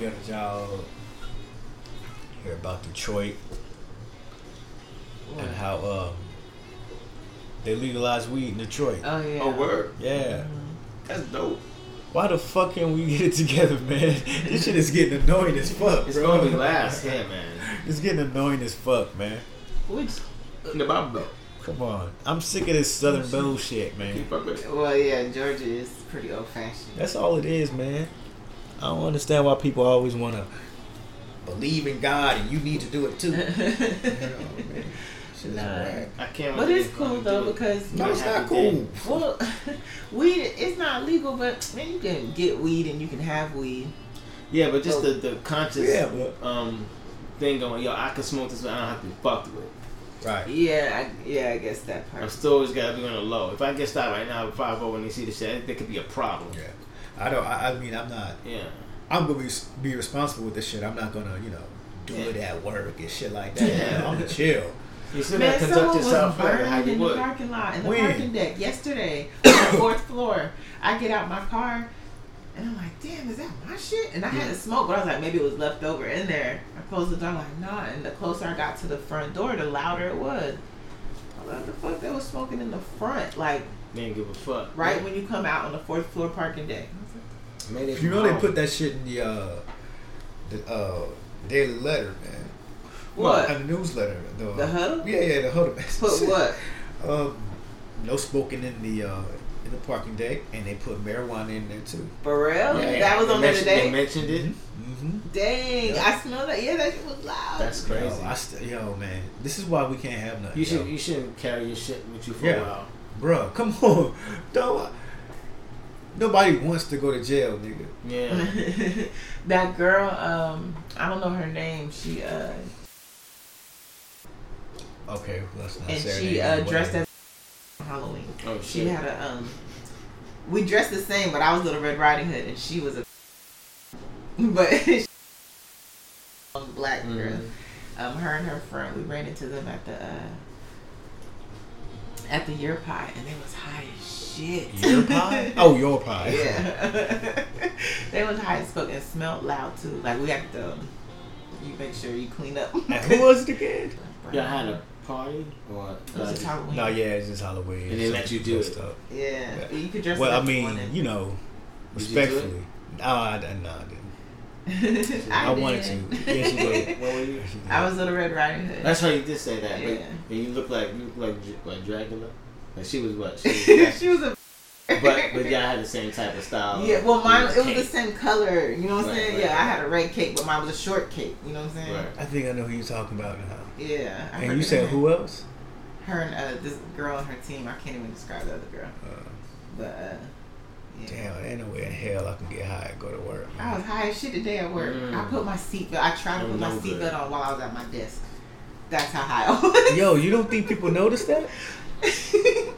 Yeah, did y'all hear about Detroit and how um they legalized weed in Detroit? Oh yeah. Oh, word. Yeah. That's dope. Why the fuck can we get it together, man? This shit is getting annoying as fuck, It's bro. gonna be last here, man. It's getting annoying as fuck, man. Which, the Bible Come on. I'm sick of this southern bullshit, man. Keep up with it. well, yeah, Georgia is pretty old fashioned. That's all it is, man. I don't understand why people always want to believe in God and you need to do it too. You know, man. Nah. I can't. But it's cool though it. because No, it's not cool. day. well, weed it's not legal, but man, you can get weed and you can have weed. Yeah, but just the, the conscious Yeah, but- um thing going, yo, I can smoke this, but I don't have to be fucked with. Right. Yeah, I, yeah, I guess that part. I'm still always gotta be on the low. If I get stopped right now with five over and they see the shit, there could be a problem. Yeah. I don't. I, I mean, I'm not. Yeah. I'm gonna be be responsible with this shit. I'm not gonna, you know, do Yeah. it at work and shit like that. Yeah. I'm gonna chill. You still Man, conduct someone was yourself right how burning you in the parking lot, in the When? parking deck yesterday on the fourth floor. I get out my car and I'm like, damn, is that my shit? And I had to smoke, but I was like, maybe it was left over in there. I closed the door, I'm like, nah. And the closer I got to the front door, the louder it was. I was like, what the fuck? They was smoking in the front, like They didn't give a fuck. right when you come out on the fourth floor parking deck. I was like, Made it You know they put that shit in the uh, the uh, daily letter, man. What? In the newsletter. The, The huddle? Yeah, yeah, the huddle. Put what? Um, no smoking in the uh, in the parking deck, and they put marijuana in there too. For real? Yeah, that was they on there day. They mentioned it. Mm-hmm. Dang, Yeah. I smell that. Yeah, that shit was loud. That's crazy. Yo, I st- yo, man, this is why we can't have nothing. You should yo. you shouldn't carry your shit with you for Yeah. a while. Bruh, come on. Don't. Nobody wants to go to jail, nigga. Yeah. that girl, um, I don't know her name. She uh, Okay, let's not and say her she uh but dressed as Halloween. oh She shit. had a um. We dressed the same, but I was Little Red Riding Hood, and she was a. But black girl. Mhm. Um, her and her friend, we ran into them at the uh, at the year pie, and they was high as shit. Your pie? Oh, your pie. Yeah. they was high as fuck and smelled loud too. Like we have to, um, you make sure you clean up. And who was it again? Y'all had a party or It was just Halloween. No, yeah, it's just Halloween. And they let you do it. Stuff. Yeah. You could dress Well, up I mean, you know, Did you do it? respectfully. No, I, I, no, I didn't. I, I wanted did. to. Yes, you did. What were you? I was Little Red Riding Hood. That's how you did say that. Yeah. But and you look like you look like like Dracula. Like she was what? She was she was a. but but y'all had the same type of style. Yeah, well, mine it was the same color. You know what I'm Right, saying? right, yeah, I had a red cake, but mine was a short cake. You know what I'm saying? Right. I think I know who you're talking about now. Yeah. I And you said who else? Her and uh, this girl and her team. I can't even describe the other girl, Uh, but uh, yeah. damn, ain't no way in hell I can get high and go to work. I was high as shit today at work. Mm. I put my seatbelt. I tried to put my no good. seatbelt on while I was at my desk. That's how high I was. Yo, you don't think people notice that? I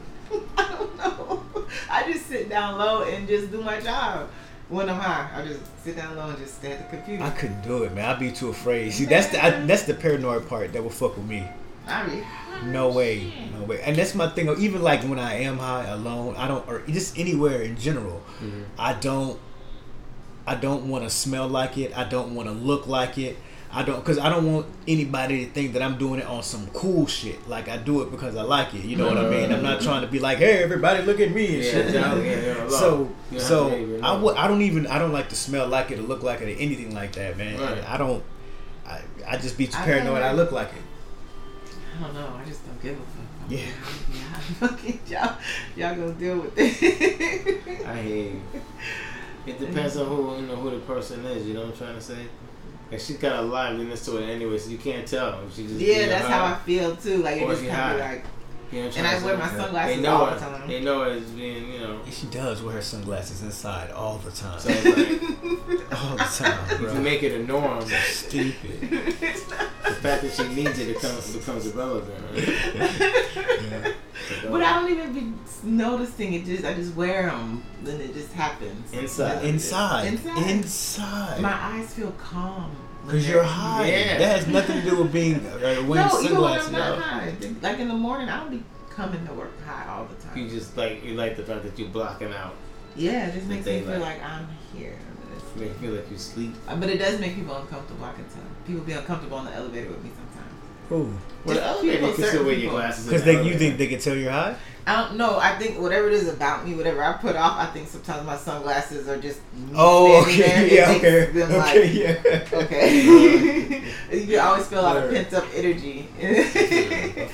don't know. I just sit down low and just do my job. When I'm high, I just sit down low and just stare at the computer. I couldn't do it, man. I'd be too afraid. See, that's the I, that's the paranoid part that will fuck with me. I be No way, no way. And that's my thing. Even like when I am high alone, I don't, or just anywhere in general, Mhm. I don't, I don't want to smell like it. I don't want to look like it. I don't, cause I don't want anybody to think that I'm doing it on some cool shit. Like I do it because I like it. You know what I mean? I'm not trying to be like, hey, everybody, look at me and Yeah, shit. you know? exactly. Yeah, yeah, So, You don't have so to I would, I don't even, I don't like to smell like it or look like it or anything like that, man. Right. I don't. I, I just be too paranoid. never- I look like it. I don't know. I just don't give a fuck. Yeah. yeah. Fucking y'all, y'all gonna deal with it. I hear you. It depends on who you know who the person is. You know what I'm trying to say? And she's got a liveliness to it anyway, so you can't tell. She just yeah, that's her. how I feel too. Like it Or just she kind of like, You know what I'm and I wear my sunglasses They know all it. the time. They know it as being, you know. She does wear her sunglasses inside all the time. So like, all the time, if bro. you make it a norm, the Stupid. Fact that she needs it becomes becomes irrelevant. Right? Yeah. So But I don't even be noticing it. Just I just wear them, then it just happens Inside. Inside. Inside. Inside. My eyes feel calm. Because you're high. Yeah. That has nothing to do with being uh, wearing No, even when sunglasses. I'm not high. Like in the morning, I don't be coming to work high all the time. You just like you like the fact that you're blocking out. yeah, it just The makes me feel daylight. like I'm here. It's Make you feel like you sleep. Uh, But it does make people uncomfortable. I can tell. People be uncomfortable on the elevator with me sometimes. Ooh. Well, the elevator, people, you can still certain wear your glasses. Because the you think they can tell you're high? I don't know. I think whatever it is about me, whatever I put off, I think sometimes my sunglasses are just me Oh, standing there. okay. Yeah, okay. them Okay, like, yeah. okay. you always feel a lot of pent up energy.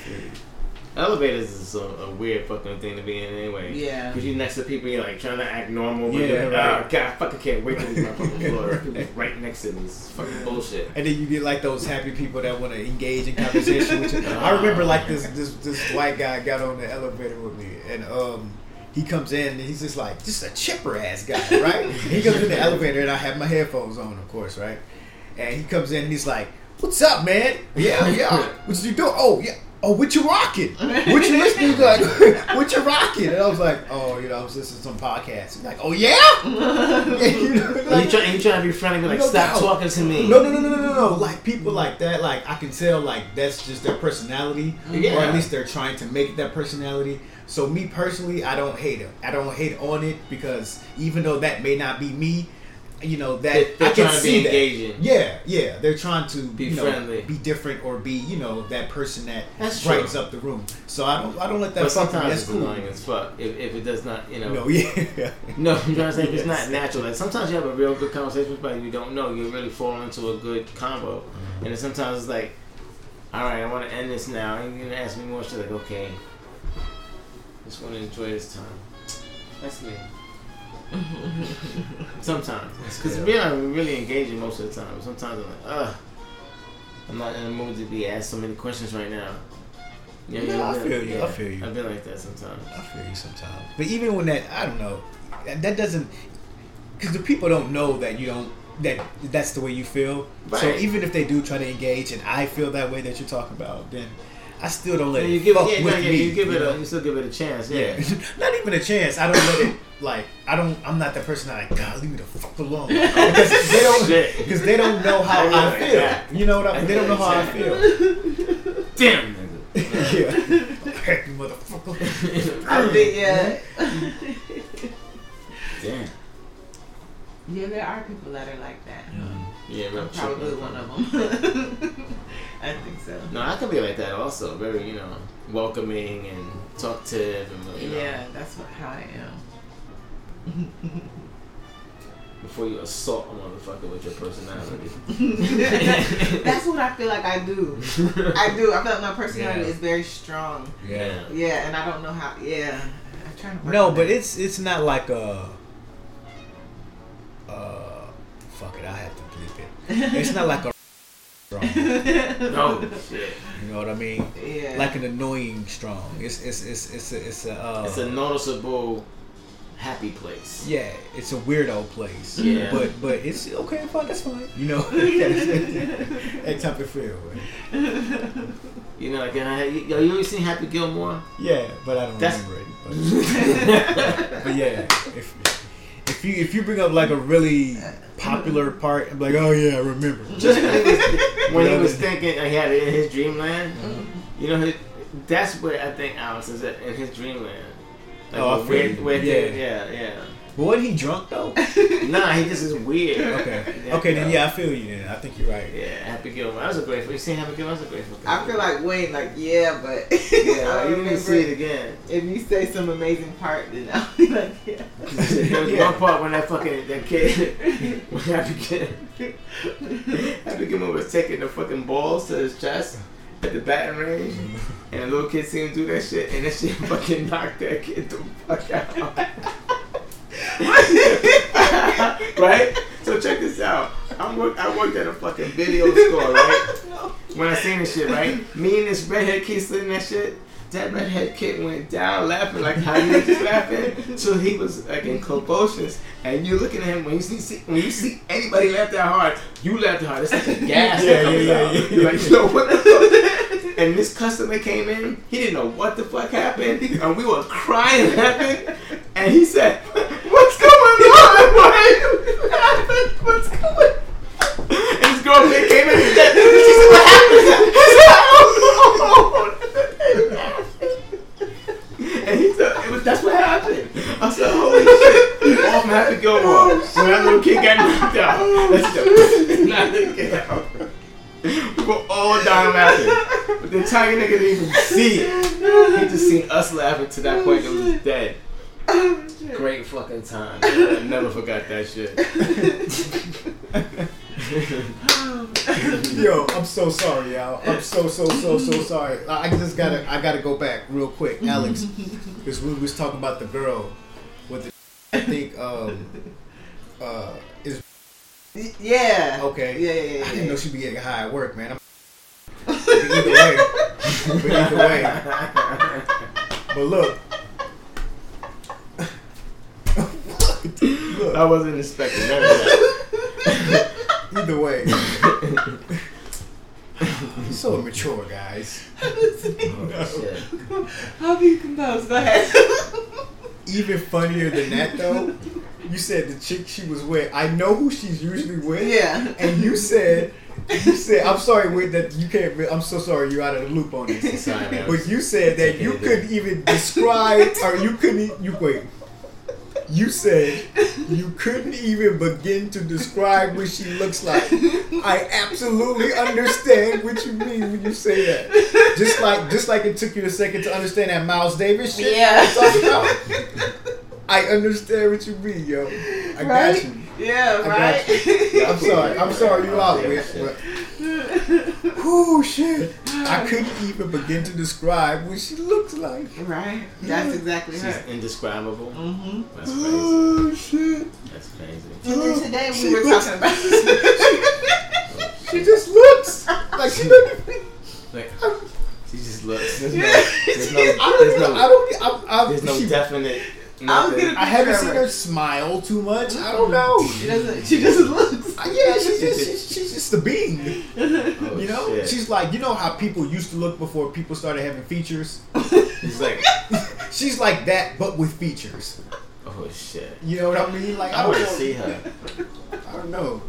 Elevators is a, a weird fucking thing to be in anyway. yeah. Because you're next to people, you're like trying to act normal. But Yeah, you're like, right. oh, God, I fucking can't wait to leave my fucking floor. People right next to me. It's fucking bullshit. And then you get like those happy people that want to engage in conversation with you. I remember like this this this white guy got on the elevator with me, and um, he comes in and he's just like just a chipper ass guy, right? he comes in the elevator and I have my headphones on, of course, right? And he comes in and he's like, "What's up, man? Yeah, yeah. What you doing? Oh, yeah." Oh, what you rocking? What you listening to? Like, what you rocking? And I was like, oh, you know, I was listening to some podcasts. He's like, oh yeah, yeah you know, And like- you try, and you trying to be friendly, but like, No stop doubt. talking to me. no, no, no, no, no, no, no. Like people like that, like I can tell, like that's just their personality, Yeah. or at least they're trying to make it that personality. So me personally, I don't hate it. I don't hate on it because even though that may not be me, you know that They- they're I can trying to be see that. engaging. Yeah, yeah, they're trying to Be you know, friendly. be different, or be you know that person that That's true. up the room. So I don't, I don't let that. But sometimes it's cool. annoying as fuck if, if it does not, you know. No, yeah, No, I'm trying to say if it's not natural. Like sometimes you have a real good conversation with somebody you don't know, you really fall into a good combo. Mm-hmm. And then sometimes it's like, all right, I want to end this now. And you're gonna ask me more shit. Like, okay, just want to enjoy this time. That's me. sometimes, because Yeah. I'm really engaging most of the time. Sometimes I'm like, ugh, I'm not in the mood to be asked so many questions right now. You Yeah, I feel you, I feel you. I've been like that sometimes. I feel you sometimes. But even when that, I don't know, that, that doesn't, because the people don't know that you don't, that that's the way you feel. Right. So even if they do try to engage and I feel that way that you're talking about, then I still don't let Yeah, it you give, fuck yeah, with no, yeah, me. you give it a, you still give it a chance. yeah. Yeah. not even a chance. I don't let it, like, I don't, I'm not the person that, like, God, leave me the fuck alone. Oh, because they don't, Shit. because they don't know how I I feel. that. You know what I mean? They don't know how I feel. Damn, yeah. Heck, motherfucker. I think yeah. Damn. Yeah, there are people that are like that. Yeah, I'm probably one of them. I think so. No, I can be like that also. Very, you know, welcoming and talkative and you know, Yeah, that's what, how I am. before you assault a motherfucker with your personality. That's what I feel like I do. I do. I feel like my personality Yeah. is very strong. Yeah. Yeah, and I don't know how. Yeah, I'm trying to. No, but that. it's it's not like a. Uh, fuck it, I have to bleep it. It's not like a. strong. No shit. You know what I mean? yeah. Like an annoying strong. It's it's it's it's a, it's a. Uh, It's a noticeable happy place. yeah, it's a weirdo place. Yeah. But but it's okay, fine, that's fine. You know, that type of feel. man. You know, like I, yo, you ever seen Happy Gilmore? Yeah, but I don't That's- remember it. But, but yeah, if if you if you bring up like a really popular part, I'm like, oh yeah, I remember. Just when he was, when he was thinking he had it in his dreamland, you know, his, that's where I think Alex is at in his dreamland. Like Oh, I where, feel where, where Yeah. yeah, yeah. But wasn't he drunk though? Nah, he just is weird. Okay. Okay, then yeah, I feel you. Then I think you're right. Yeah, Happy Gilmore. That was a great. You seen Happy Gilmore? That was a great. fucking I feel like Wayne, like yeah, but Yeah, you need to remember see it again. If you say some amazing part, then I'll be like, yeah. there was Yeah. one part when that fucking that kid, when Happy Gilmore, Happy Gilmore was taking the fucking balls to his chest at the batting range, and the little kid seen him do that shit, and that shit fucking knocked that kid the fuck out. right? So check this out. I'm work, I worked at a fucking video store, right? When I seen this shit, right? Me and this redhead kid sitting that shit. That redhead kid went down laughing like how you just laughing. So he was like in convulsions, and you looking at him when you see, see when you see anybody laugh that hard, you laugh that hard. It's like a gas Yeah, that comes yeah, yeah, out. yeah. You're like, yo, what the fuck? And this customer came in. He didn't know what the fuck happened, and we were crying laughing. And he said, "What's going on? Why are you laughing? What's going?" on? And this girl came in and said, "She said, what happened?" He said, "Oh." And he said, it was, that's what happened. I said, holy shit. Off Happy Gilmore. When that little kid got knocked out. That's the kid out. We were all dying laughing. But the entire nigga didn't even see it. He just seen us laughing to that point that we was dead. Great fucking time. I never forgot that shit. Yo, I'm so sorry, y'all. I'm so so so so sorry. I I just gotta I gotta go back real quick, Alex, because we was talking about the girl with the. I think um uh is Yeah. okay. Yeah, yeah, yeah. I didn't yeah. know she'd be getting high at work, man. I'm, but either way, but either way. But look, I wasn't expecting none of that. Either way. He's so immature, guys. Oh, shit. How be composed? Go ahead. Even funnier than that, though, you said the chick she was with. I know who she's usually with. yeah. And you said, you said, I'm sorry, wait, that you can't. I'm so sorry, you're out of the loop on this. Sorry. But you said that you couldn't even describe, or you couldn't. e- You wait. You said you couldn't even begin to describe what she looks like. I absolutely understand what you mean when you say that. Just like, just like it took you a second to understand that Miles Davis shit. Yeah. you talking about. I understand what you mean, yo. I right? got you. Yeah, right. got you. I'm sorry. I'm sorry you all with. But, oh shit! I couldn't even begin to describe what she looks like. right. That's exactly She's her. indescribable. Mm-hmm. That's crazy. Oh shit! That's crazy. And then today She we were looks- talking about. She just looks like she doesn't. even- Like, she just looks. There's no, Yeah. there's no, I don't. there's no, I don't. I'm, I'm, there's no she- definite. I'll Nothing. get a I haven't seen her smile too much. I don't oh, know. She doesn't. She just looks. Yeah, she's just she's, she's just a being. Oh, You know, oh, shit. she's like you know how people used to look before people started having features. She's like, She's like that, but with features. oh shit. You know what I mean? Like I I don't want to see her. I don't know.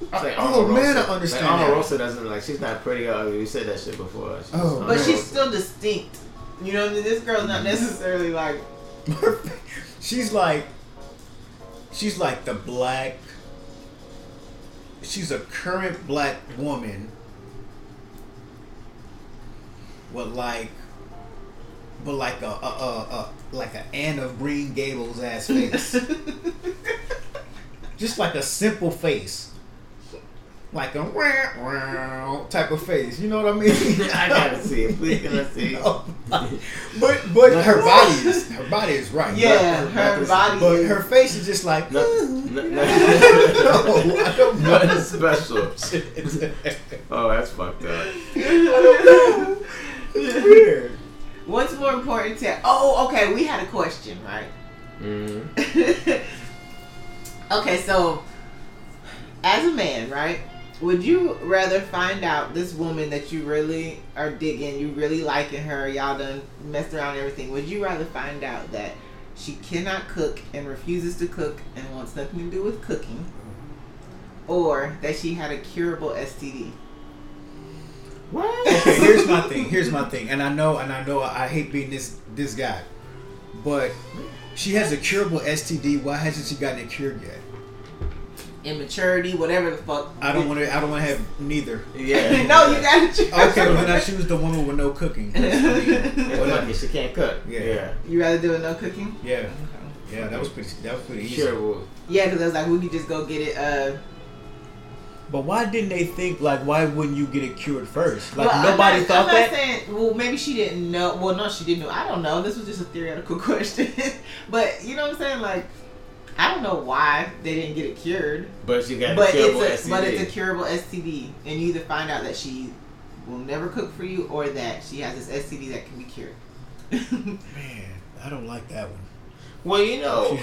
It's like oh Omarosa. man, I Like understand. Omarosa that. doesn't like. She's not pretty oh, or ugly. We said that shit before. She's Oh. But she's still distinct. You know, what I mean? this girl's not necessarily like. she's like, she's like the black. She's a current black woman. With like, but like a, a, a, a like a Anne of Green Gables ass face. Just like a simple face. Like a wah, wah type of face. You know what I mean? I gotta see it. Please, can I see? No, but but her body is her body is right. Yeah, Not- her not body. But is- her face is just like No, no, no, I don't know. Nothing special. Oh, that's fucked up. It's weird. What's more important to? Oh, okay. We had a question, right? Mm-hmm. okay, so as a man, right? Would you rather find out this woman that you really are digging, you really liking her, y'all done messed around and everything? Would you rather find out that she cannot cook and refuses to cook and wants nothing to do with cooking, or that she had a curable STD? What? Okay, here's my thing. Here's my thing. And I know, and I know, I hate being this this guy, but she has a curable STD. Why hasn't she gotten it cured yet? Immaturity, whatever the fuck. I don't want to. I don't want to have neither. Yeah. no, you gotta choose. Okay, well then I choose the woman with no cooking, I mean, Yeah, whatever. she can't cook. Yeah. Yeah. You rather do it no cooking? Yeah, yeah, that was pretty. That was pretty easy. Sure. Well, Yeah, because I was like, we could just go get it. Uh, But why didn't they think like why wouldn't you get it cured first? Like well, nobody not- thought I'm that. Not saying, well, maybe she didn't know. Well, no, she didn't know. I don't know. This was just a theoretical question. but you know what I'm saying? Like, I don't know why they didn't get it cured. but she got but a curable it's a STD. but it's a curable STD, and you either find out that she will never cook for you, or that she has this STD that can be cured. Man, I don't like that one. well, you know.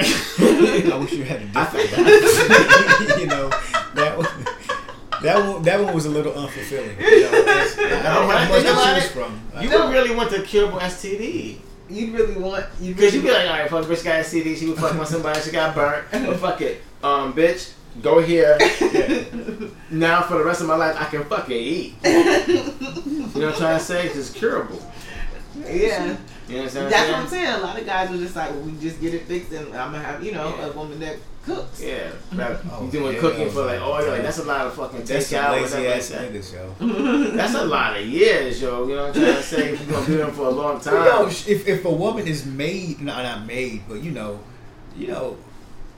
I wish you had a different. think that. you know that one. That one, that one was a little unfulfilling. You know, I don't When I have much to choose from. You No. would really want the curable STD. You'd really want you Because really you be like, alright, fuck, bitch got a CD, she was fucking with somebody, she got burnt. But fuck it. Um, bitch, go here. Now for the rest of my life, I can fucking eat. You know what I'm trying to say? It's just curable. yeah. You understand what That's what I'm I'm saying? saying. A lot of guys were just like, we just get it fixed, and I'm gonna have you know Yeah. a woman that cooks. Yeah, mm-hmm. like, Oh, you doing yeah, cooking for like, man. oh, you're like that's a lot of fucking That's some takeout, lazy whatever. ass Like that. niggas, yo. That's a lot of years, yo. You know what I'm trying to say? If you're gonna do them for a long time. Yo, if if a woman is made, no, not made, but you know, you know,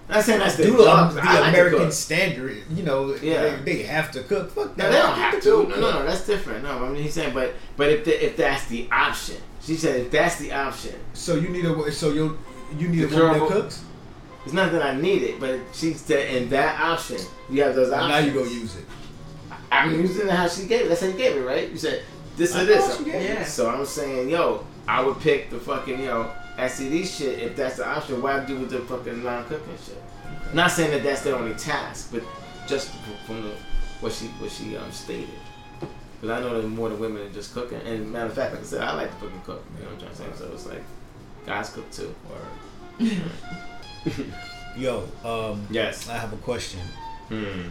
I'm saying that's the do the, job. the I like American standard, you know, Yeah. they, they have to cook. Fuck No, they don't have to. No, no, no, that's different. No, I mean he's saying, but but if the, if that's the option, she said if that's the option, So you need a so you you need a The woman that girl- cooks. It's not that I need it, but she's said in that option, you have those options. Now you go use it. I'm using it how she gave it. That's how you gave it, right? You said this I or this. know she gave it. Yeah. So I'm saying, yo, I would pick the fucking yo SCD shit if that's the option. Why do with the fucking non-cooking shit? Not saying that that's the only task, but just from the, what she what she um stated. Because I know there's more than women than just cooking. And matter of fact, like I said, I like to fucking cook. You know what I'm trying to say? So it's like guys cook too. Yo, um, Yes. I have a question. Hmm.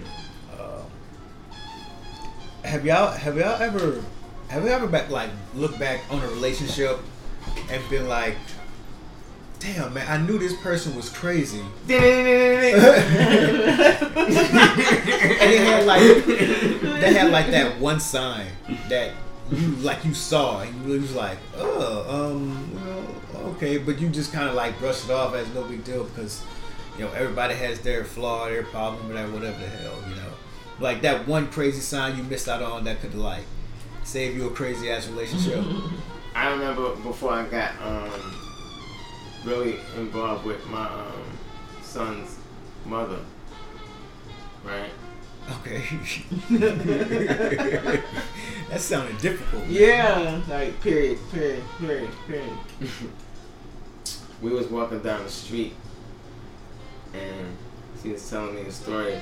Um, have y'all have y'all ever have you ever back like look back on a relationship and been like, damn man, I knew this person was crazy. and they had like they had like that one sign that you like you saw and you was like, oh, um, well, okay, but you just kind of like brush it off as no big deal because you know everybody has their flaw, their problem, or whatever the hell, you know. Like that one crazy sign you missed out on that could like save you a crazy ass relationship. I remember before I got um, really involved with my um, son's mother, right? okay, that sounded difficult. Yeah, like period, period, period, period. we was walking down the street, and she was telling me a story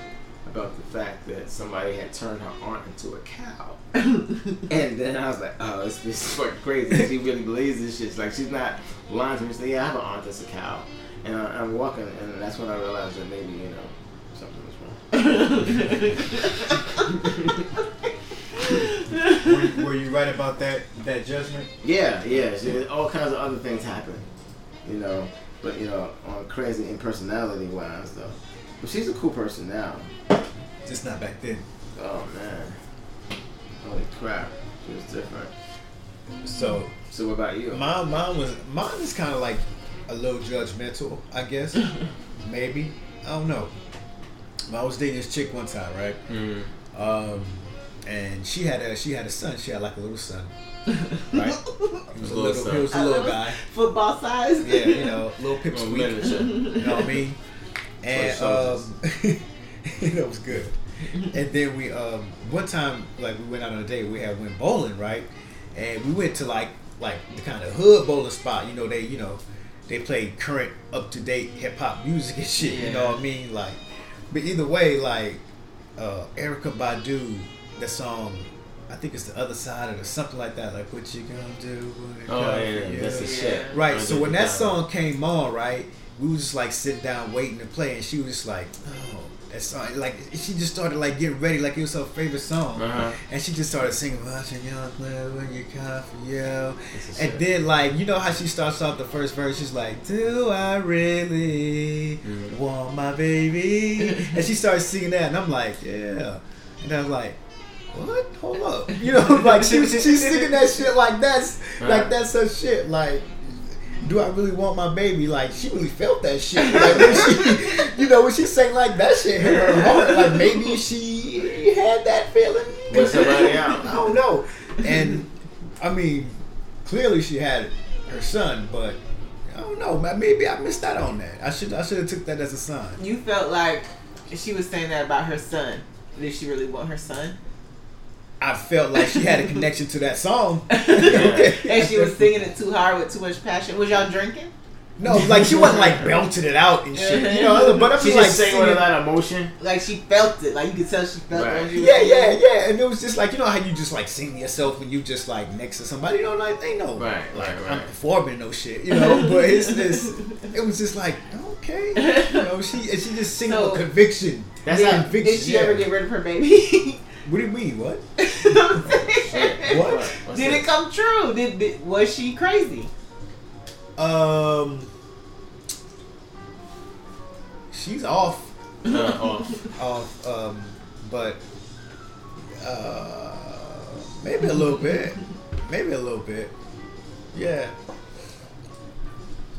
about the fact that somebody had turned her aunt into a cow. and then I was like, oh, this this is fucking crazy. She really believes this shit. It's like she's not lying to me. She's like, yeah, I have an aunt that's a cow. And I, I'm walking, and that's when I realized that maybe, you know, something was wrong. were, you, were you right about that that judgment? Yeah, yeah. She, all kinds of other things happen, you know. But you know, on crazy and personality wise though. But she's a cool person now. Just not back then. Oh man, holy crap, she was different. So So what about you? mine, mine was mine is kind of like a little judgmental, I guess. Maybe I don't know. But I was dating this chick one time, right? Mm. Um, and she had a she had a son. She had like a little son, right? He was a Little little, son. he was a little guy. Football size. Yeah, you know, little pipsqueak. miniature. You know what I mean? And soldiers. um, that was good. And then we um one time like we went out on a date. We had went bowling right, and we went to like like the kind of hood bowling spot. You know they you know they play current up to date hip hop music and shit. You know what I mean? Like, but either way, like uh Erykah Badu, that song. I think it's the other side of or something like that. Like, what you gonna do? When Oh yeah, you? that's the shit. Right. So when that song came on, right, we was just like sitting down waiting to play, and she was just like, "Oh, that song!" Like she just started like getting ready, like it was her favorite song, Uh-huh. and she just started singing, "Watching young man when you come for you," and shit. then like you know how she starts off the first verse, she's like, "Do I really Mhm. want my baby?" and she started singing that, and I'm like, "Yeah," and I was like. What? Hold up. You know, like she was she's singing that shit like that's like that's her shit. Like do I really want my baby? Like she really felt that shit. Like when she, you know, when she sang like that shit hit her heart. Like maybe she had that feeling. With somebody else. I don't know. And I mean, clearly she had her son, but I don't know. Maybe I missed out on that. I should I should have took that as a sign. You felt like she was saying that about her son. Did she really want her son? I felt like she had a connection to that song. and she was singing it too hard with too much passion. Was y'all drinking? No, like she wasn't like belting it out and shit. You know, but I'm She just just like sang with a lot of emotion. Like she felt it. Like you could tell she felt Right. it. she Yeah, yeah, it. yeah. And it was just like you know how you just like sing yourself when you just like next to somebody. You know, like they know, Right, like right, I'm performing no shit. You know, but it's just it was just like okay, you know, she and she just singing So- with conviction. That's Did, how- conviction. did she yeah. ever get rid of her baby? What do you mean? What? Shit. What? What's did this? it come true? Did, did was she crazy? Um, she's off. Uh, off. off, um, but uh, maybe a little bit, maybe a little bit, yeah.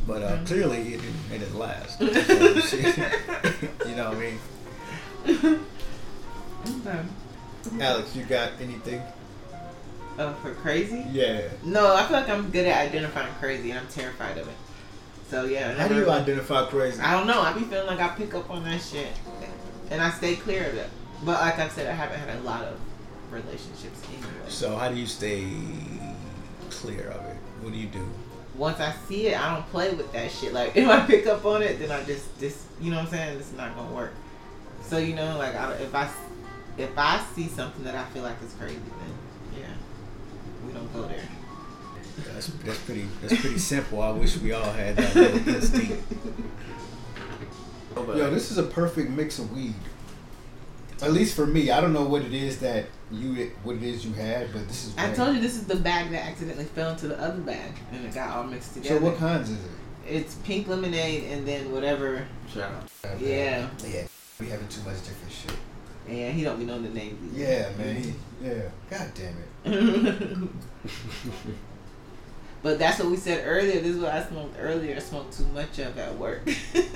But uh, clearly it didn't, it didn't last. So she- you know what I mean? Okay. Alex, you got anything? Oh, for crazy? Yeah. No, I feel like I'm good at identifying crazy, and I'm terrified of it. So yeah. How do you identify crazy? I don't know. I be feeling like I pick up on that shit, and I stay clear of it. But like I said, I haven't had a lot of relationships anyway. So how do you stay clear of it? What do you do? Once I see it, I don't play with that shit. Like if I pick up on it, then I just this, you know what I'm saying? It's not gonna work. So you know, like I, if I if I see something that I feel like is crazy, then yeah, we don't go there. That's, that's pretty. That's pretty simple. I wish we all had that little instinct. Yo, this is a perfect mix of weed. At least for me, I don't know what it is that you what it is you had, but this is. I great. told you this is the bag that accidentally fell into the other bag, and it got all mixed together. So what kinds is it? It's pink lemonade, and then whatever. Shout out. Yeah. Yeah. We having too much different shit. Yeah, he don't be knowing the names. either. Yeah, man. He, yeah. God damn it. but that's what we said earlier. This is what I smoked earlier. I smoked too much of at work.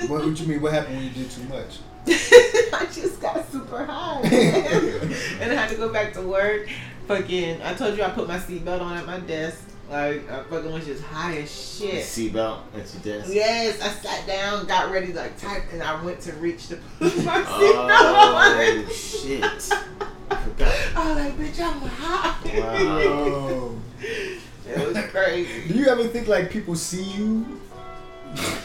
What, what you mean? What happened when you did too much? I just got super high. and I had to go back to work. Fucking, I told you I put my seatbelt on at my desk. Like, I fucking was just high as shit. Seatbelt at your desk. Yes, I sat down, got ready like type, and I went to reach to put my seatbelt on. Oh shit! I forgot. I was like, bitch, I'm high. Oh. it was crazy. Do you ever think like people see you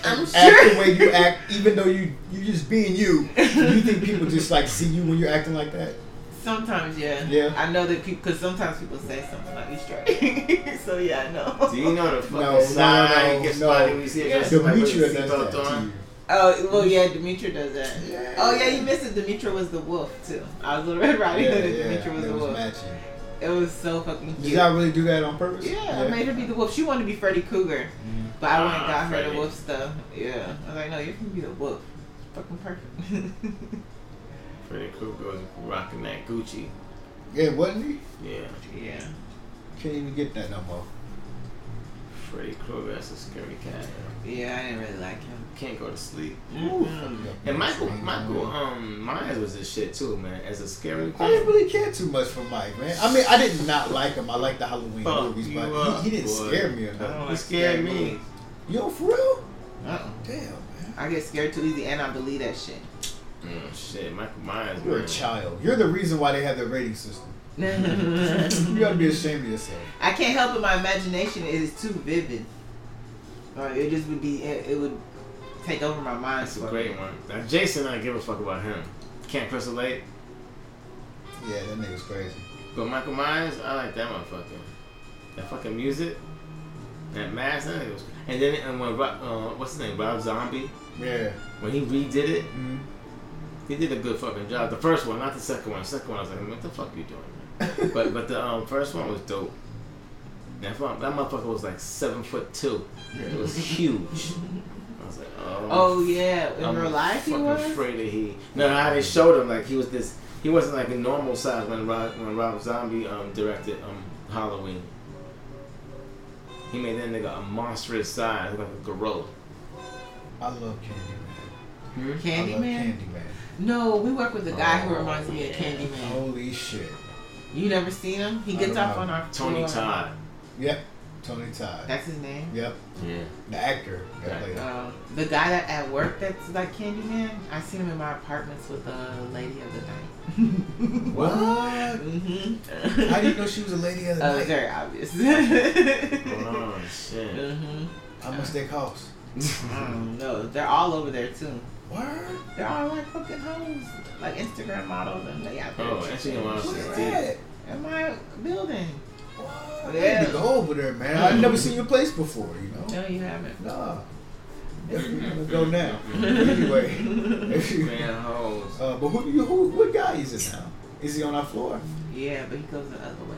I'm act the way you act, even though you you just being you? Do you think people just like see you when you're acting like that? Sometimes, yeah. Yeah. I know that people, because sometimes people say something like you straight. so yeah, I know. Do you know the fucking No, no, side no, gets no. funny when you see a Yeah. dress Demetria does that to you. Oh well, yeah, Demetra does that. Yeah. Oh yeah, you missed it. Demetra was the wolf too. I was Little Red Riding Yeah, Hood, and yeah, Demetra was it the was wolf. matching. It was so fucking Did cute. y'all really do that on purpose? Yeah, I made her be the wolf. She wanted to be Freddy Krueger, Mm. but I went and Ah, got her the wolf stuff. Yeah, I was like, no, you can be the wolf. Fucking perfect. Freddy Krueger was rocking that Gucci. Yeah, wasn't he? Yeah, yeah. Can't even get that no more. Freddy Krueger, that's a scary cat. Yeah, I didn't really like him. Can't go to sleep. Mm-mm. And Michael, Michael, um, Myers was this shit too, man. As a scary I didn't really care too much for Mike, man. I mean, I did not like him. I like the Halloween Fuck movies, but up, he, he didn't boy. scare me or I don't nothing. He scared me. movies. Yo, for real? Uh-uh. Damn, man. I get scared too easy, and I believe that shit. Mm, shit, Michael Myers. You're a child. You're the reason why they have the rating system. You I gotta be ashamed of yourself. I can't help it. My imagination is too vivid. Or it just would be. It, it would take over my mind. That's a for great me. one. Now, Jason, I don't give a fuck about him. Camp Crystal Lake. Yeah, that nigga's crazy. But Michael Myers, I like that motherfucker. That fucking music. That mask, that nigga was. And then and when uh, what's his name, Rob Zombie, Yeah. when he redid it, Mm-hmm. He did a good fucking job. The first one, not the second one. The second one, I was like, what the fuck are you doing, man? but but the um, first one was dope. That, that motherfucker was like seven foot two. It was huge. I was like, oh. Oh yeah, in I'm real life he was. afraid that he. No, how they showed him like he was this. He wasn't like a normal size when Rob when Rob Zombie um directed um Halloween. He made that nigga a monstrous size, like a gorilla. I love Candyman. Hmm? I Candyman. Candyman. No, we work with a guy who Oh, reminds me of yeah. Candyman. Holy shit. You never seen him? He I gets don't off know. on our Tony floor. Todd. Yep. Tony Todd. That's his name. Yep. Yeah. The actor that Yeah. played him. Um, the guy that at work that's like Candyman. I seen him in my apartments with the lady of the night. What? mm-hmm. How do you know she was a lady of the Uh, it's night? very obvious. Oh shit. mm-hmm. How much they cost? I don't know. They're all over there too. Word? They're all like fucking hoes, like Instagram models, and they out there. Oh, Instagram models. Who's is that? in my building. What? Yeah. I need to go over there, man. I've never seen your place before, you know? No, you haven't. Nah. Definitely gonna go now. anyway. Man, hoes. uh, but who do you who what guy is it now? Is he on our floor? Yeah, but he goes the other way,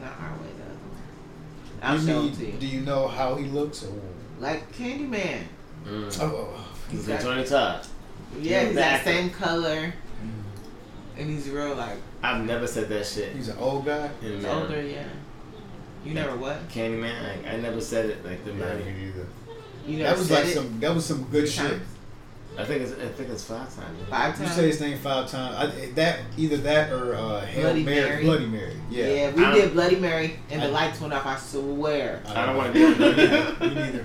not our way. The other way. I'll you show need- him to you. Do you know how he looks or Like Candyman. Mm. oh, oh, He's got- got Tony Todd. Yeah, he's that Exactly. same color, and he's real like I've never said that shit. He's an old guy. in he's man. older. Yeah. You never what? Candyman. Like, I never said it like the Yeah, man. either. You never That was said like it some. That was some good three shit. times? I think it's I think it's five times. Five times. You say his name five times. I, that either that or uh, Hail Bloody Mary, Mary. Bloody Mary. Yeah. Yeah, we I did Bloody Mary and the I- lights went off. I swear. I don't want to do it. Me neither.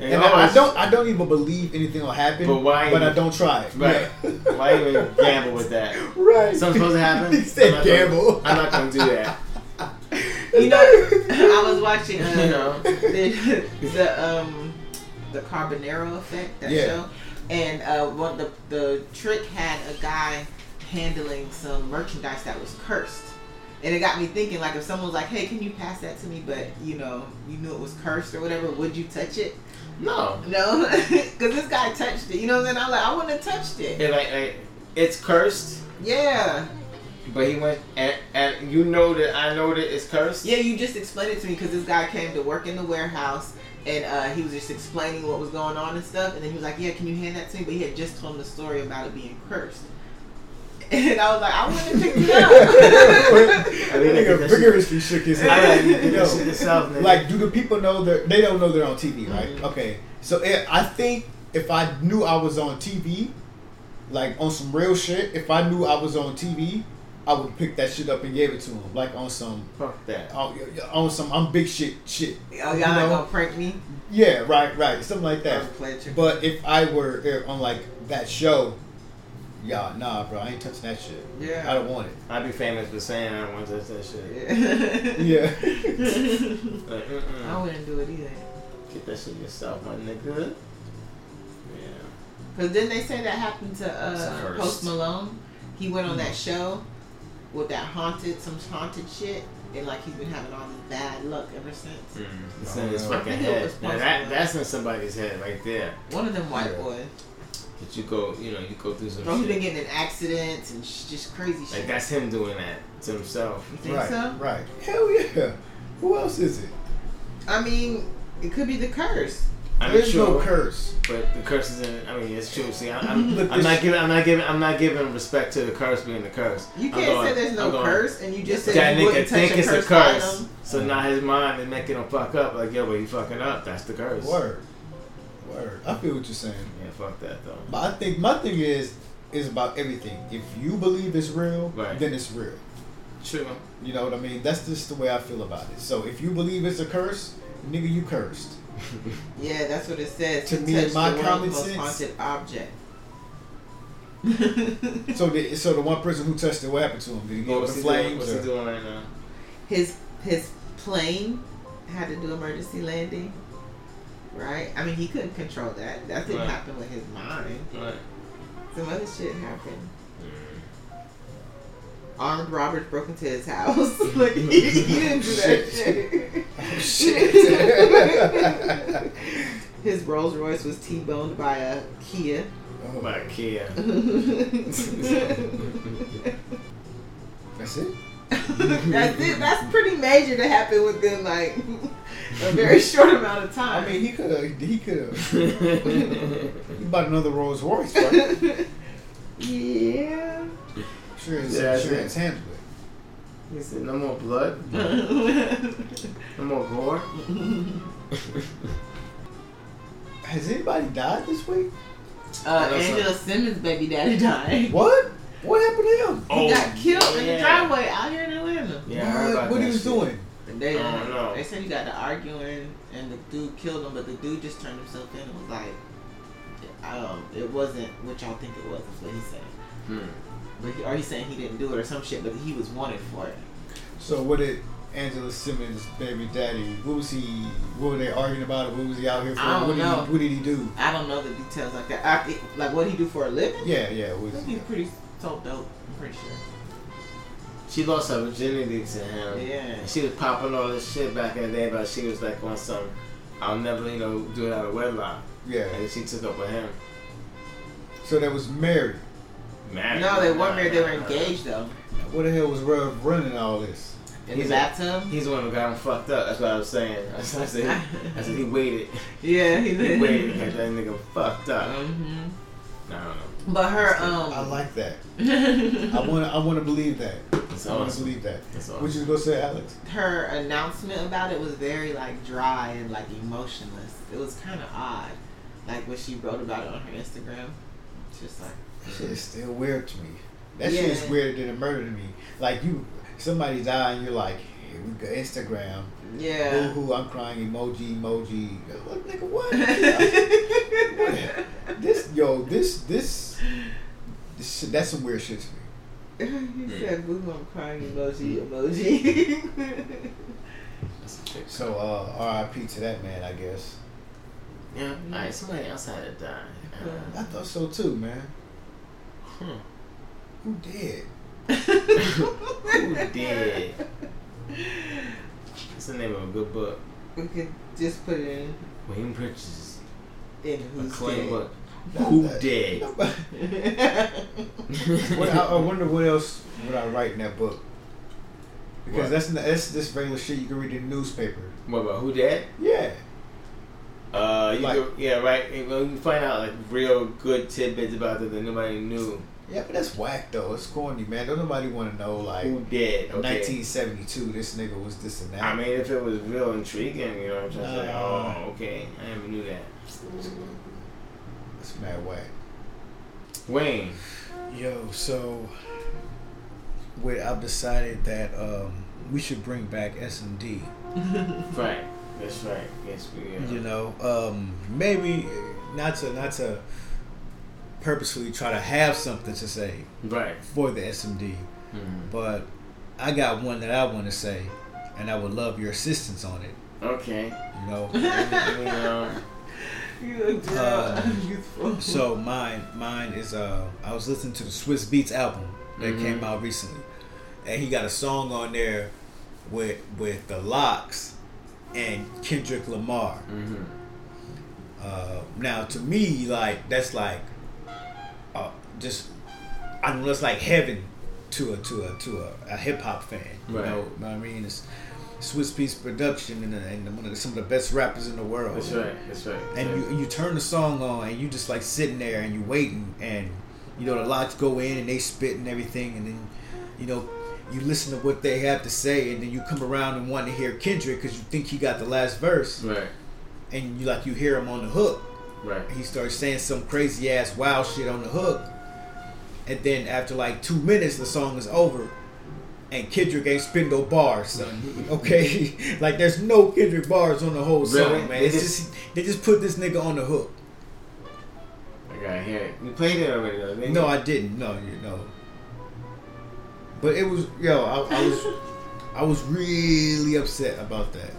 And And I, I don't. I don't even believe anything will happen. But why But I don't try it. Right. Yeah. Why even gamble with that? right. Something's supposed to happen. He I'm not gamble. Gonna, I'm not gonna do that. You know, I was watching uh, You know? the, the um the Carbonaro effect that Yeah. show, and uh, one the the trick had a guy handling some merchandise that was cursed. And it got me thinking, like, if someone was like, "Hey, can you pass that to me?" But you know, you knew it was cursed or whatever, would you touch it? No. No, because this guy touched it. You know what I'm saying? I'm like, I wouldn't have touched it. It, like, like, it's cursed, Yeah, but he went and, and you know that I know that it's cursed. yeah. You just explained it to me because this guy came to work in the warehouse. And uh, he was just explaining what was going on and stuff. And then he was like, "Yeah, can you hand that to me?" But he had just told him the story about it being cursed. And I was like, "I wouldn't have picked it up." I That mean, nigga that shit- vigorously shook his I gotta head. do Yo, shit yourself, nigga. like, do the people know that they don't know they're on TV, right? Mhm. Okay, so eh, I think if I knew I was on TV, like on some real shit, if I knew I was on TV, I would pick that shit up and gave it to him, like on some, Fuck that. on, on some I'm big shit shit. oh, y'all You not know? gonna prank me? Yeah, right, right, something like That that. was pleasure. But if I were eh, on like that show, yeah, nah, bro, I ain't touching that shit. Yeah. I don't want it. I'd be famous for saying I don't want to touch that shit. yeah. Yeah. Like. I wouldn't do it either. Get that shit yourself, my nigga. Yeah. Cause didn't they say that happened to uh. Post Malone? He went on that show with that haunted, some haunted shit, and like he's been having all this bad luck ever since. It's Oh, in his fucking I think it head. Now that that's in somebody's head right there. One of them white Yeah. boys. That you go, you know, you go through some Bro, he's been getting in accidents and sh- just crazy shit. Like shit. that's him doing that to himself. you think right, so? right. Hell yeah. Who else is it? I mean, it could be the curse. I mean, There's no curse. but the curse is in. I mean, it's true. See, I, I'm, I'm not giving, I'm not giving, I'm not giving respect to the curse being the curse. You I'm can't going- say there's no going, curse, and you just said That you nigga touch think a it's a cursed curse, item. so now his mind is making him fuck up. Like, yo, but he fucking up. That's the curse. Word. Word. I feel what you're saying. Yeah, fuck that though. But I think my thing is is about everything. If you believe it's real, Right. then it's real. True. You know what I mean? That's just the way I feel about it. So if you believe it's a curse, nigga, you cursed. Yeah, that's what it says. To He me, in my the world's common most sense- haunted object. So the so the one person who touched it, what happened to him? Did he go What was the he doing? flames? What's he doing right now? his his plane had to do emergency landing. Right? I mean, he couldn't control that. That didn't Right. happen with his mind. Right. Some other shit happened. Mm. Armed robbers broke into his house. like he, he didn't do that shit. Oh shit. His Rolls Royce was T-boned by a Kia. oh, my Kia. that's it. That's it. That's pretty major to happen within like a very short amount of time. I mean, he could have. He could have. He bought another Rolls Royce, right? yeah. Sure, his Yeah, that's insurance it. handled he said, no more blood, no more gore. Has anybody died this week? Uh, That's Angela Simmons' baby daddy died. What? What happened to him? He got killed in the Oh, driveway out here in Atlanta. Yeah, what what he was shit. doing? And they, I don't they said he got to arguing, and the dude killed him, but the dude just turned himself in and was like, um, it wasn't what y'all think it was. That's what he said. Hmm. But he, or he's saying he didn't do it or some shit, but he was wanted for it. So what did Angela Simmons' baby daddy? What was he? What were they arguing about? Or what was he out here for? I don't what did know. he? What did he do? I don't know the details like that. I, think- like what he do for a living? Yeah, yeah. What I was think he's pretty so dope. I'm pretty sure. She lost her virginity to him. Yeah. She was popping all this shit back in the day, but she was like on some, I'll never, you know, do it out of wedlock. yeah. And she took up with him. So they was married. Married. No, they weren't married. They were engaged though. What the hell was Rev running all this? In He's the a- bathtub. He's the one who got him fucked up. That's what I was saying. I said, I said, I said he waited. Yeah, he He waited. Got that nigga fucked up. hmm I know. But her um. I like that. I want. I want to believe that. That's I want to awesome. believe that. That's What awesome. you gonna say, Alex? her announcement about it was very like dry and like emotionless. It was kind of odd, like what she wrote about it on her Instagram. It's just like Shit is still weird to me. That shit is Yeah. weirder than a murder to me. Like you, somebody died, and you're like, here we go, Instagram. Yeah. Boo hoo, I'm crying. Emoji, emoji. What, nigga, what? this, yo, this, this, this shit, that's some weird shit to me. he said, boo-hoo, I'm crying emoji, emoji." That's a chick. So, uh, R.I.P. to that man, I guess. Yeah. Alright, somebody else had to die. I thought so too, man. Uh, hmm. Who did? Who did? That's the name of a good book. we could just put it in Wayne Bridges. in a who's claim dead. book. Who did? Nobody- What, I, I wonder what else would I write in that book. Because What? that's that's this regular shit you can read in the newspaper. What about who dead? Yeah. Uh, you Like- go, yeah, right. Well, you find out like real good tidbits about it that nobody knew. Yeah, but that's whack though. It's corny, man. Don't nobody want to know like Who did. Okay. 1972. This nigga was this and that. I mean, if it was real intriguing, you know, what I'm trying to say, oh, okay, I never knew that. it's mad whack. Wayne, Yo, so we, I've decided that um, we should bring back SMD. right? That's right. Yes, we. Uh, You know, um, maybe not to not to purposefully try to have something to say right. for the SMD, Mhm. but I got one that I want to say, and I would love your assistance on it. Okay. You know, we, we, You look Uh, so mine mine is uh I was listening to the Swizz Beatz album that Mhm. came out recently, and he got a song on there with with the LOX and Kendrick Lamar. mhm. Uh, now to me, like that's like, just I don't know, it's like heaven to a to a to a, a hip hop fan. You Right. know, what I mean, it's Swizz Beatz production and, and one of the, some of the best rappers in the world. That's right. That's right. And you you turn the song on and you just like sitting there and you waiting and you know the LOX go in and they spit and everything and then you know you listen to what they have to say and then you come around and want to hear Kendrick because you think he got the last verse Right. and you like you hear him on the hook Right. he starts saying some crazy ass wild shit on the hook and then after like two minutes the song is over and Kendrick ain't spit no bars son okay like there's no Kendrick bars on the whole Really? song man They it's just- they just put this nigga on the hook I gotta hear it. You played it already, though. no you? I didn't no you know but it was yo I, I was I was really upset about that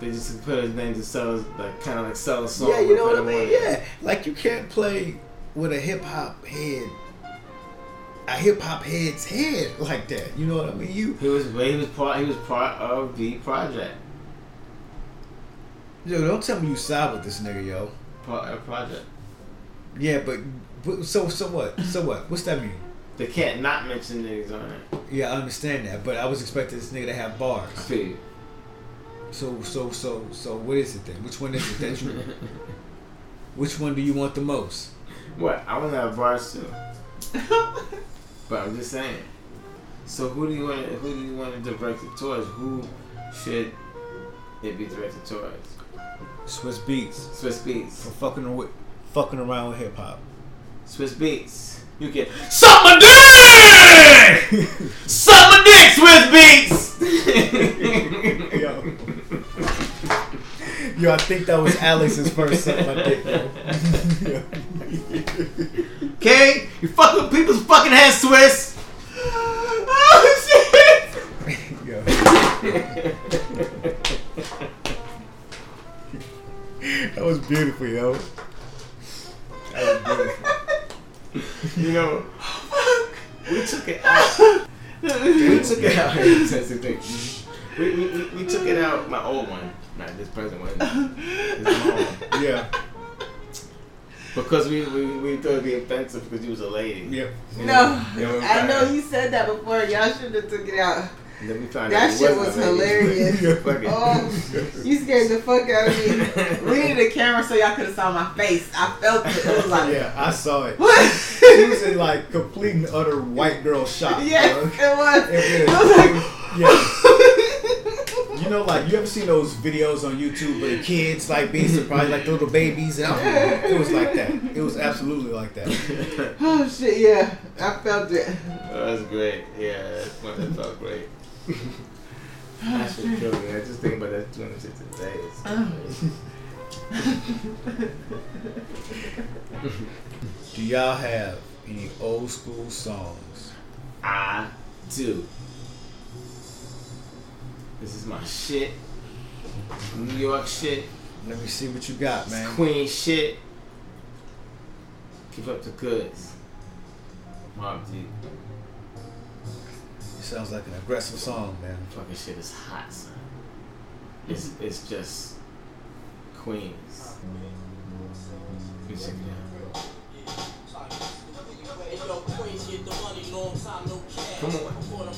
They just put his name to sell, like kind of like sell a song. yeah you know what I mean yeah like you can't play with a hip hop head a hip hop head's head like that you know what I mean you He was he was part he was part of the project. Yo, don't tell me you side with this nigga, yo. Part of project. Yeah, but, but so so what? So what? What's that mean? They can't not mention niggas on it. Yeah, I understand that, but I was expecting this nigga to have I bars. feel you. So so so so what is it then? Which one is it that you? which one do you want the most? What? I want to have bars too. But I'm just saying. So who do you want? To, who do you want to direct it towards? Who should it be directed towards? Swizz Beatz Swizz Beatz. for fucking with, fucking around with hip hop. Swizz Beatz. You can suck my dick. suck my dick, Swizz Beatz. Yo. Yo, I think that was Alix's first suck my dick. Yo. Okay, you fuck with people's fucking head, Swizz. Oh shit. Yo. that was beautiful, yo. That was beautiful. You know, we took it out. we took it out. That's the thing. We, we, we, we took it out. My old one, not this present one. This my old one. Yeah. Because we, we, we thought it'd be offensive because you was a lady. Yep. No, Yeah, I know tried. you said that before. Y'all should have took it out. And then we found That out shit wasn't was a lady. hilarious. Oh, you scared the fuck out of me. We needed a camera so y'all could have saw my face. I felt it. It was like, Yeah, I saw it. what? She was in like complete and utter white girl shock. yes, bro. it was. It It was- was like, yeah. You know, like you ever seen those videos on YouTube where the kids like being surprised, like the little babies, and it was like that. It was absolutely like that. oh shit, yeah. I felt it. Oh, that's great. Yeah. That felt great. that should kill me. I just think about that doing this shit today. It's oh. Do y'all have any old school songs? I do. This is my shit. New York shit. Let me see what you got, man. Queen shit. Keep up the goods. Mobb Deep. It sounds like an aggressive song, man. Fucking shit is hot, son. It's it's just Queens. You check it out. Come on.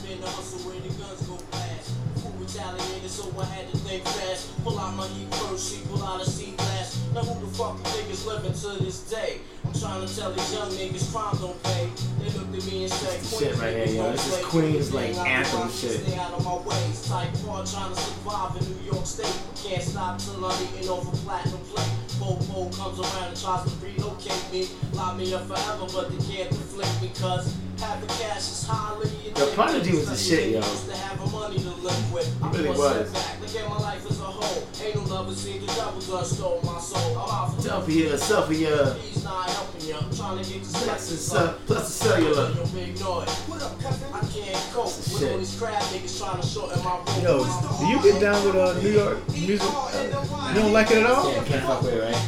So I had to think fast. Pull out my heat first, she pull out a seat last. Now who the fuck you niggas living to this day? I'm trying to tell these young niggas crime don't pay. They looked at me and said, shit right here, yo. This is Queens, like, anthem shit. Stay out of my ways. Type one trying to survive in New York State. Can't stop till I'm eating over platinum plate. Popo comes around and tries to relocate me. Lock me up forever, but they can't deflate me cause having cash is highly The Prodigy was the shit, yo. Used to have a money to live with. I really bust was. it Back. Look at my life as a whole. Ain't no love seen the devil done stole my soul. I'm out for Selfie, uh, selfie, uh, He's not helping you. I'm trying to get plus the, sex. cell- plus the cellular. Yo, big noise. What up, cousin? I can't cope with Shit. all these crab niggas trying to shorten my rope. Yo, do you get down with uh, New York music? You don't like it at all? Yeah, can't fuck with it, right?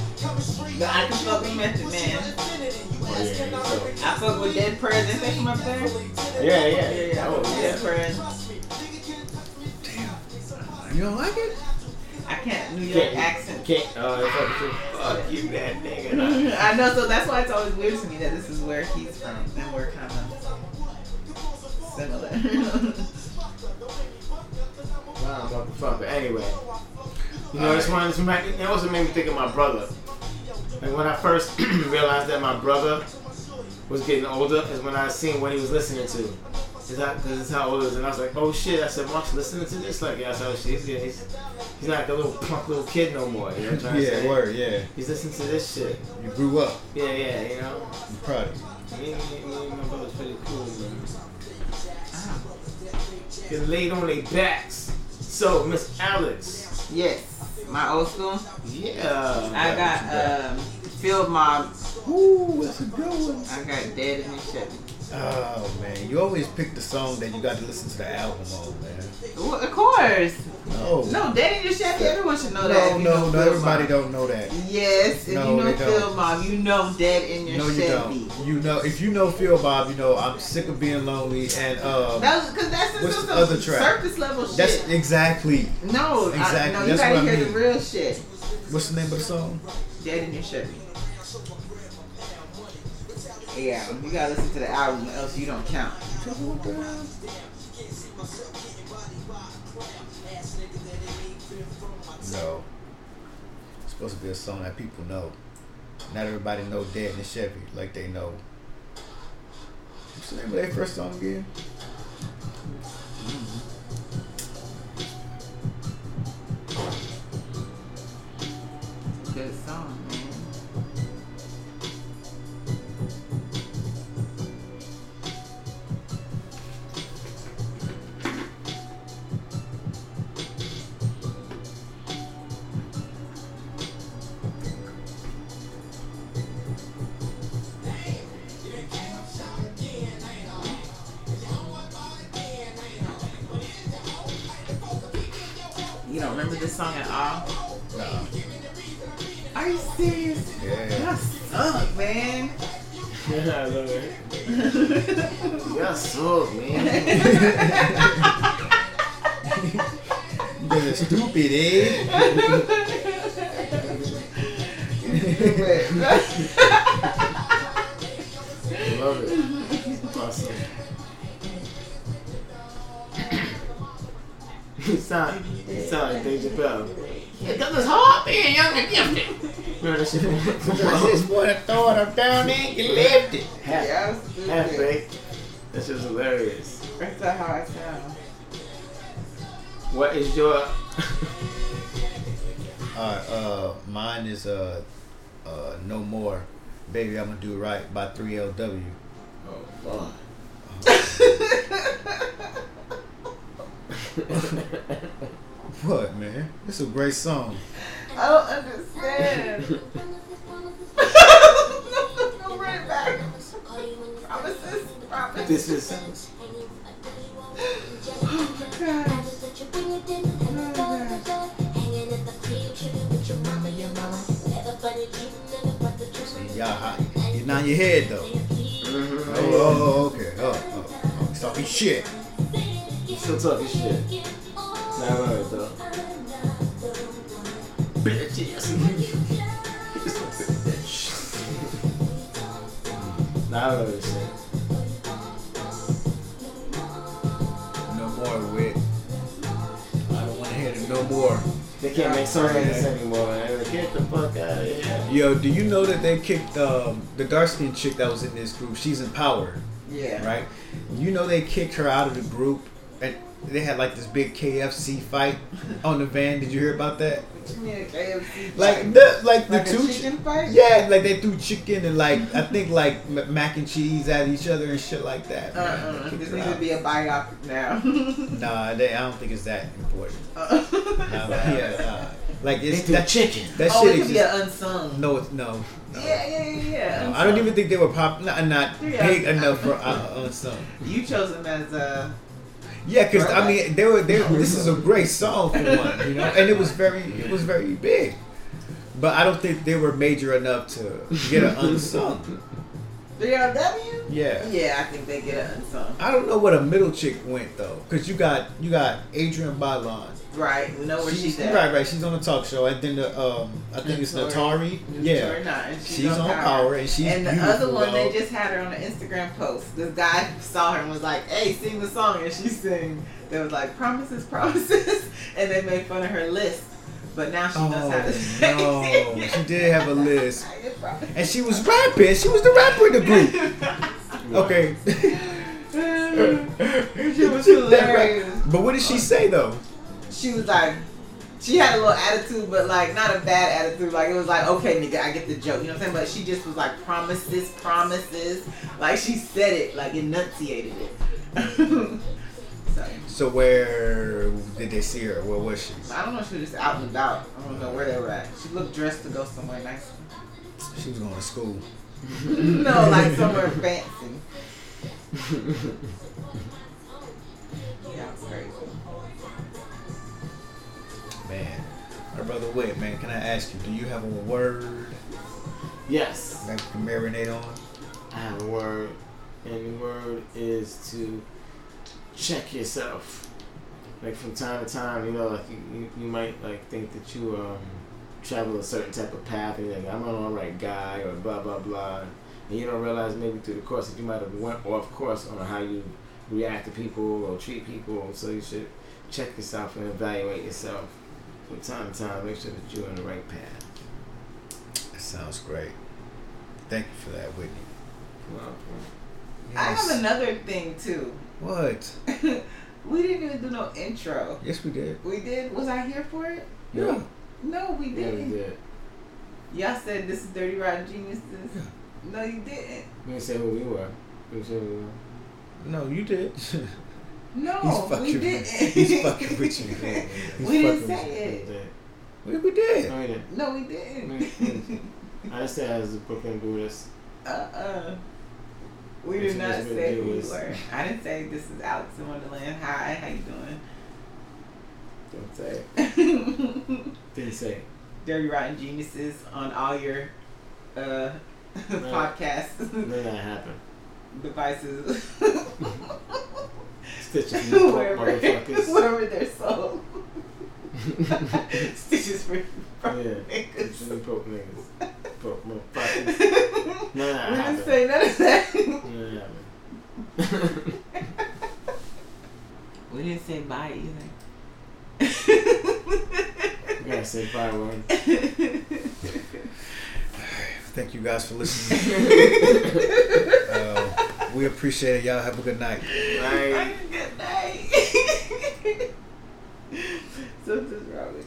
But I can fuck with Method Man. Yeah, so- I fuck with Dead Prez. They take him up there? yeah, yeah. Yeah, yeah. I Oh, fuck with yeah. Dead Prez. Damn. You don't like it? I can't New York Can't, accent. can't, oh, fuck you. Fuck you, that nigga. I know, so that's why it's always weird to me that this is where he's from, and we're kind of similar. Wow, motherfucker. Anyway, you know, this one, this one, it also made me think of my brother. Like when I first realized that my brother was getting older, is when I seen what he was listening to. Is that because it's how old he is? And I was like, oh shit! I said, Mark's listening to this. Like, yeah, I said, oh shit, he's, he's, he's not like a little punk little kid no more. You know what I'm trying to Yeah, say? word, yeah. He's listening to this shit. You grew up. Yeah, yeah, you know. I'm proud you. Me, me, me and my brother's pretty cool, man. Get laid on their backs. So, Miss Alix. Yes, my old school. Yeah. I got um, Field Mob. Ooh, that's a good one. I got Dead in the Chevy. Oh man, you always pick the song that you got to listen to the album on, man. Well, of course. No, No, Dead in your Chevy. Everyone should know no, that. you know no, no. Everybody don't know that. Yes, if No, you know. Field Mob, you know Dead in your No, you Chevy. don't. You know, if you know Field Mob, you know I'm sick of being lonely, and um, That was because that's just What's some the other track? surface level shit. that's exactly no, I, Exactly, no, you that's gotta what I hear the real shit. what's the name of the song? Dead in your Chevy. Yeah, you gotta listen to the album, else you don't count. No, it's supposed to be a song that people know. Not everybody know Dead and Chevy like they know. What's the name of their first song again? Good song, man. Yeah, I love it. Y'all so, man. You're stupid, eh? love it. Awesome. You sound, you sound like Dave Chappelle. Here comes his heart being young and gifted. Remember that shit? This boy throw it up down there and you lift it. half, Yeah, I half was fake. That shit's hilarious. That's not how I sound. What is your Alright, uh, mine is uh, uh, no more. Baby, I'm gonna do right by 3LW. Oh What, man? It's a great song. I don't understand. Go right back. Promises. Promises. This is See, y'all, hot. You're not your head though. mhm. Oh, oh, okay. Oh, oh, oh. He's talking shit. Still talking shit. Not right though. Bitches. Not right shit. No more wit. I don't want to hear the no more. They can't make songs like this anymore. Man. Like, Get the fuck out of here. Yo, do you know that they kicked um, the dark skinned chick that was in this group? She's in power, Yeah. right? You know they kicked her out of the group, and they had like this big KFC fight on the van. Did you hear about that? Yeah, KFC. Like the like the Like a two. chicken fight? Yeah, like they threw chicken and like I think like mac and cheese at each other and shit like that. Uh-uh. They This her needs to be a biopic now. Nah, they, I don't think it's that important. Uh, Nah, but yeah, uh, like They it's threw that chicken. That oh, shit it could be exists. an unsung. No, it's no. no. Yeah, yeah, yeah, yeah. No, I don't even think they were pop, not, not Yeah. big enough for uh, unsung. You chose them as a. Yeah, because I mean, they were. They, this is a great song for one, you know, and it was very, it was very big. But I don't think they were major enough to get an unsung. 3LW? Yeah. Yeah, I think they get an unsung. I don't know what a middle chick went though, because you got you got Adrienne Bailon. Right, we know where she's, at. right, right. She's on the talk show, and then the um, I think it's Naturi. Natari. Yeah, she's, she's on Power, and she's and the other one, they just had her on an Instagram post. This guy saw her and was like, "Hey, sing the song," and she sang. They was like, "Promises, promises," and they made fun of her list. But now she knows how to sing. Oh, no, she did have a list. I. And she was rapping. She was the rapper in the group. Okay. She was hilarious. But what did she say though? She was like, she had a little attitude, but like not a bad attitude. Like it was like, okay, nigga, I get the joke. You know what I'm saying? But she just was like, promises, promises. Like she said it, like enunciated it. so So where did they see her? Where was she? I don't know she was just out and about. I don't know where they were at. She looked dressed to go somewhere nice. She was going to school. no, like somewhere fancy. Yeah, crazy. Man, my brother Whit, man, can I ask you, do you have a word Yes. that you can marinate on? I have a word, and the word is to check yourself. Like from time to time, you know, like you, you, you might like think that you um travel a certain type of path, and you're like I'm on the right guy, or blah blah blah, and you don't realize maybe through the course that you might have went off course on how you react to people or treat people. So you should check yourself and evaluate yourself from time to time. Make sure that you're on the right path. That sounds great. Thank you for that, Whitney. Well, I have another thing too. What? we didn't even do no intro. Yes, we did. We did. Was I here for it? Yeah. No, we didn't. yeah, we didn't. did. Y'all said this is Dirty Rotten Geniuses. Yeah. No, you didn't. We didn't say who we were. We didn't say who we were. No, you did. No, He's fucking we didn't. he's fucking with you. He's we didn't say it. we, we did. No, we didn't. No, we didn't. We- I just said as a Brooklyn Buddhist. uh uh We did not say who we were. I didn't say this is Alix in Wonderland. Hi, how you doing? Don't say it. Didn't say it. Dirty Rotten Geniuses on all your uh, podcast May not happen. devices. Stitches for you wherever, motherfuckers. wherever they're sold. Stitches for yeah. niggas. Stitches for you broke niggas. Broke motherfuckers. No, no, We happen. didn't say none of that. No, no, happen. we didn't say bye either. I gotta say bye one. Thank you guys for listening. uh, we appreciate it. Y'all have a good night. Bye. Good night. Something's wrong with